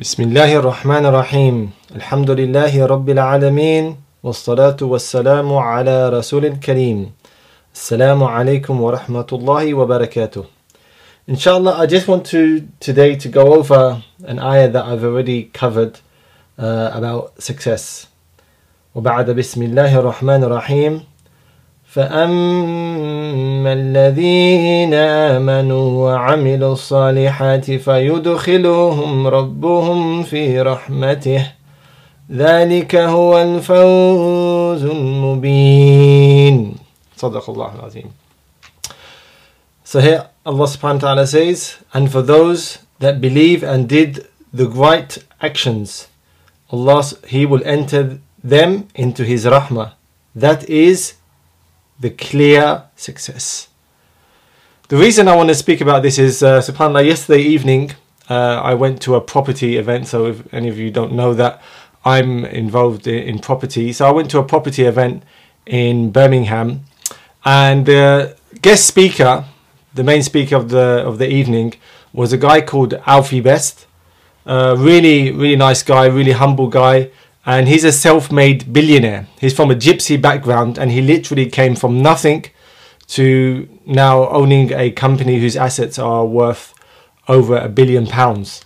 بسم الله الرحمن الرحيم الحمد لله رب العالمين والصلاة والسلام على رسول الكريم السلام عليكم ورحمة الله وبركاته Inshallah, I just want to today to go over an ayah that I've already covered uh, about success. وبعد بسم الله الرحمن الرحيم فأما الذين آمنوا وعملوا الصالحات فيدخلهم ربهم في رحمته ذلك هو الفوز المبين صدق الله العظيم So here Allah subhanahu wa ta'ala says, and for those that believe and did the right actions, Allah He will enter them into His rahmah. That is the clear success. The reason I want to speak about this is, uh, subhanAllah, yesterday evening uh, I went to a property event. So, if any of you don't know that, I'm involved in, in property. So, I went to a property event in Birmingham, and the guest speaker, the main speaker of the of the evening, was a guy called Alfie Best. Uh, really, really nice guy, really humble guy and he's a self-made billionaire. He's from a gypsy background and he literally came from nothing to now owning a company whose assets are worth over a billion pounds.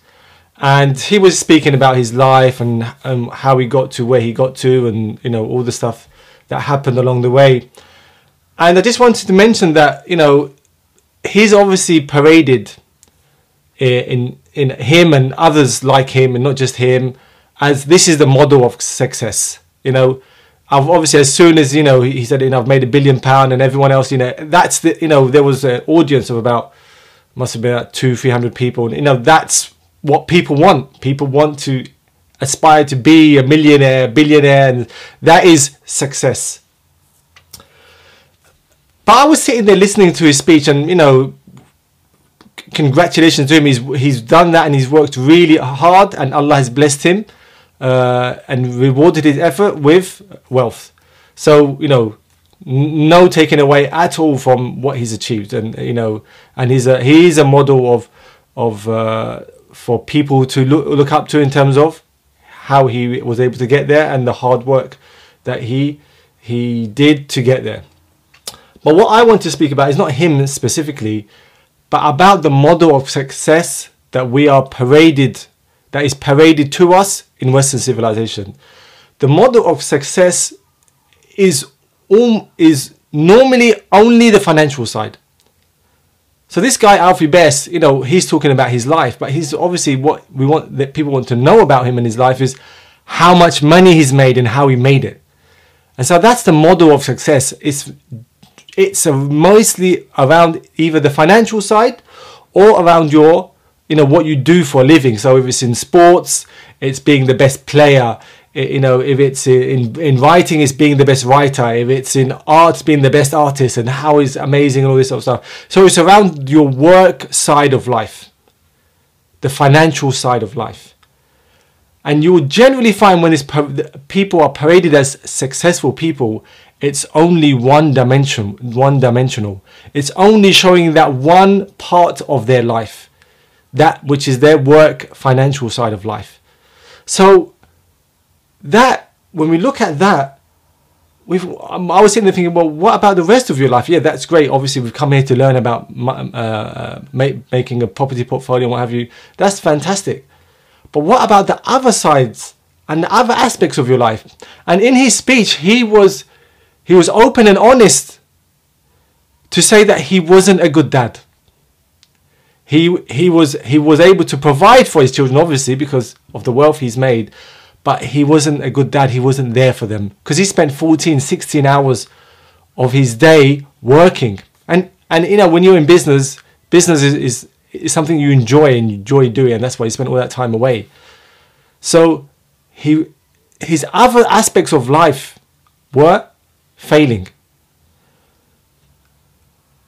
And he was speaking about his life and um, how he got to where he got to and you know all the stuff that happened along the way. And I just wanted to mention that you know he's obviously paraded in in him and others like him and not just him as this is the model of success. You know, I've obviously as soon as you know he said, you know, I've made a billion pound, and everyone else, you know, that's the you know there was an audience of about must have been about two three hundred people, and you know that's what people want. People want to aspire to be a millionaire, billionaire, and that is success. But I was sitting there listening to his speech, and you know, congratulations to him. He's he's done that, and he's worked really hard, and Allah has blessed him uh, and rewarded his effort with wealth. So you know, no taking away at all from what he's achieved, and you know, and he's a he's a model of of uh, for people to look look up to in terms of how he was able to get there and the hard work that he he did to get there. But what I want to speak about is not him specifically, but about the model of success that we are paraded that is paraded to us in Western civilization. The model of success is um, is normally only the financial side. So this guy Alfie Best, you know, he's talking about his life, but he's obviously what we want that people want to know about him in his life is how much money he's made and how he made it. And so that's the model of success. It's it's mostly around either the financial side or around your you know what you do for a living. So if it's in sports it's being the best player. You know if it's in in writing it's being the best writer. If it's in arts being the best artist and how is amazing and all this sort of stuff. So it's around your work side of life the financial side of life. And you will generally find when it's people are paraded as successful people it's only one dimension one dimensional. It's only showing that one part of their life that which is their work financial side of life. So that when we look at that, we've um, I was sitting there thinking, well, what about the rest of your life? Yeah, that's great. Obviously, we've come here to learn about uh, uh, make, making a property portfolio and what have you. That's fantastic. But what about the other sides and the other aspects of your life? And in his speech, he was he was open and honest to say that he wasn't a good dad he he was he was able to provide for his children obviously because of the wealth he's made but he wasn't a good dad. He wasn't there for them because he spent 14 16 hours of his day working. And and you know when you're in business business is, is, is something you enjoy and you enjoy doing and that's why he spent all that time away. So he his other aspects of life were failing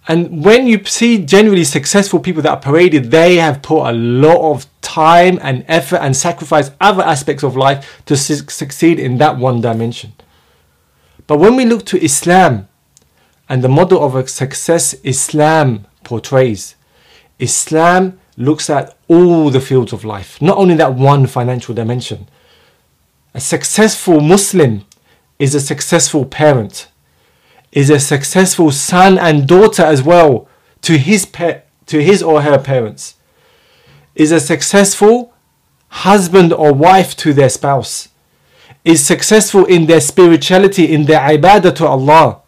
and when you see generally successful people that are paraded, they have put a lot of time and effort and sacrifice other aspects of life to su- succeed in that one dimension. But when we look to Islam and the model of a success Islam portrays, Islam looks at all the fields of life, not only that one financial dimension. A successful Muslim is a successful parent, is a successful son and daughter as well to his pa- to his or her parents, is a successful husband or wife to their spouse, is successful in their spirituality, in their ibadah to Allah,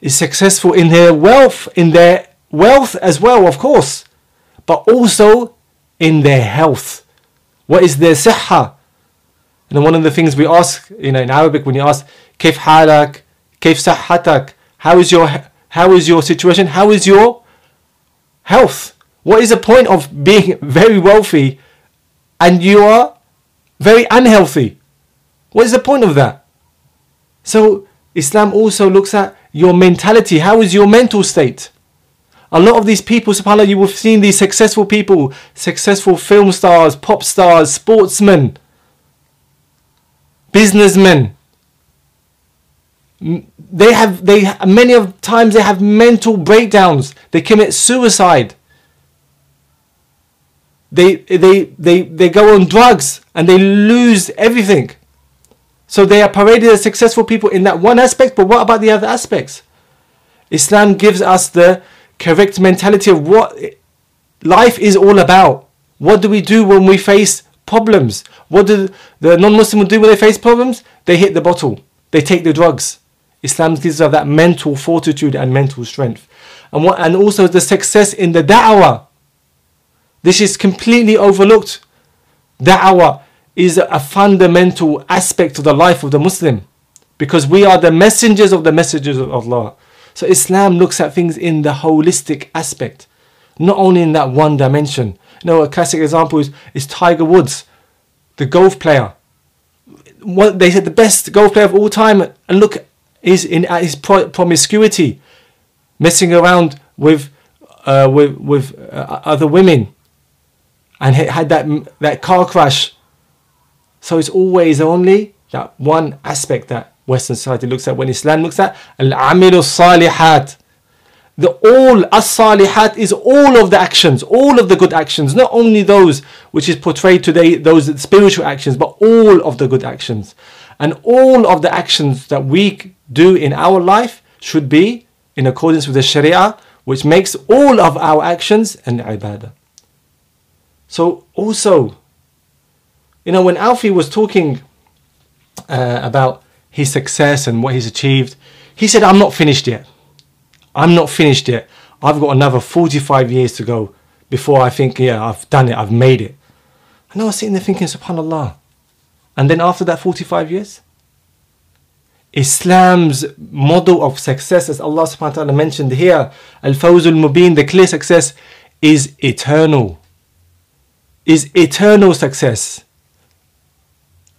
is successful in their wealth, in their wealth as well, of course, but also in their health. What is their sihha? And one of the things we ask, you know, in Arabic, when you ask, كيف حالك? كيف صحتك? How is your how is your situation? How is your health? What is the point of being very wealthy and you are very unhealthy? What is the point of that? So Islam also looks at your mentality. How is your mental state? A lot of these people, subhanAllah, you have seen these successful people, successful film stars, pop stars, sportsmen, businessmen. They have, they many of times they have mental breakdowns. They commit suicide. They, they, they, they go on drugs and they lose everything. So they are paraded as successful people in that one aspect, but what about the other aspects? Islam gives us the correct mentality of what life is all about. What do we do when we face problems? What do the non-Muslim do when they face problems? They hit the bottle. They take the drugs. Islam gives us that mental fortitude and mental strength. And what and also the success in the da'wah. This is completely overlooked. Da'wah is a fundamental aspect of the life of the Muslim because we are the messengers of the messages of Allah. So Islam looks at things in the holistic aspect, not only in that one dimension. You know, a classic example is, is Tiger Woods, the golf player. What they said the best golf player of all time, and look, is in at his promiscuity, messing around with uh, with with uh, other women, and he had that that car crash. So it's always only that one aspect that Western society looks at, when Islam looks at al-amilu salihat. The all as-salihat is all of the actions, all of the good actions, not only those which is portrayed today, those spiritual actions, but all of the good actions. And all of the actions that we do in our life should be in accordance with the Sharia, which makes all of our actions an ibadah. So also, you know, when Alfie was talking uh, about his success and what he's achieved. He said, I'm not finished yet. I'm not finished yet. I've got another 45 years to go before I think, yeah, I've done it, I've made it. And I was sitting there thinking, subhanAllah. And then after that 45 years, Islam's model of success, as Allah subhanahu wa ta'ala mentioned here, Al Fawzul Mubin, the clear success, is eternal. Is eternal success.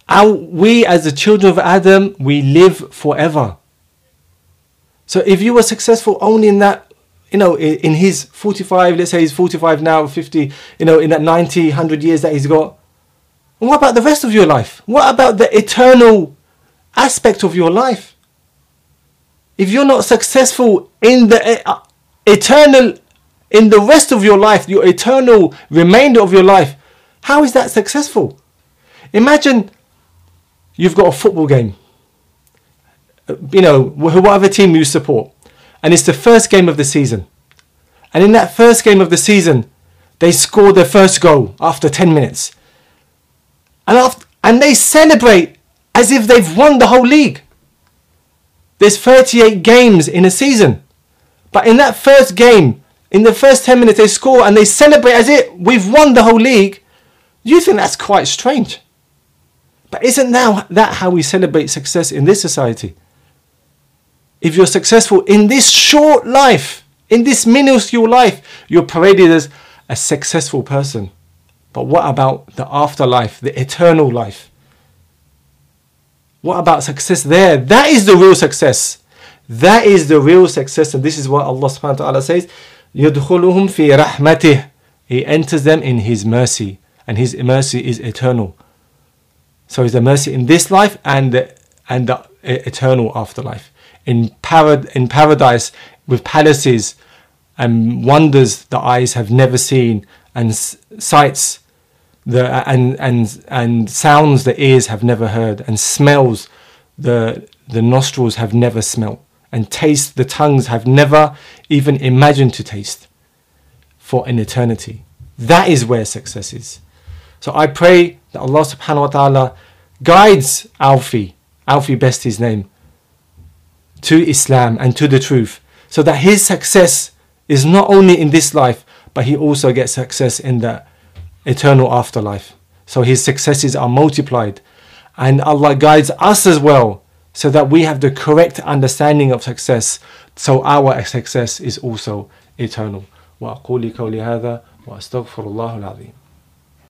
Our, we as the children of Adam, we live forever. So if you were successful only in that, you know, in his 45, let's say he's 45 now, 50, you know, in that 90, 100 years that he's got, what about the rest of your life? What about the eternal aspect of your life? If you're not successful in the uh, eternal, in the rest of your life, your eternal remainder of your life, how is that successful? Imagine you've got a football game. You know, whatever team you support. And it's the first game of the season. And in that first game of the season, they score their first goal after 10 minutes. And, after, and they celebrate as if they've won the whole league. There's 38 games in a season. But in that first game, in the first 10 minutes, they score and they celebrate as if we've won the whole league. You think that's quite strange. But isn't now that how we celebrate success in this society? If you're successful in this short life, in this minuscule life, you're paraded as a successful person. But what about the afterlife, the eternal life? What about success there? That is the real success. That is the real success. And this is what Allah subhanahu wa ta'ala says. يَدْخُلُهُمْ فِي رَحْمَتِهِ He enters them in His mercy. And His mercy is eternal. So is the mercy in this life and the, and the eternal afterlife. In, parad- in paradise with palaces and wonders the eyes have never seen and s- sights the and and and sounds the ears have never heard and smells the the nostrils have never smelt and taste the tongues have never even imagined to taste for an eternity. That is where success is. So i pray that allah subhanahu wa ta'ala guides alfie alfie best his name to islam and to the truth so that his success is not only in this life but he also gets success in the eternal afterlife. So his successes are multiplied. And Allah guides us as well so that we have the correct understanding of success. So our success is also eternal. وأقول قولي هذا وأستغفر الله العظيم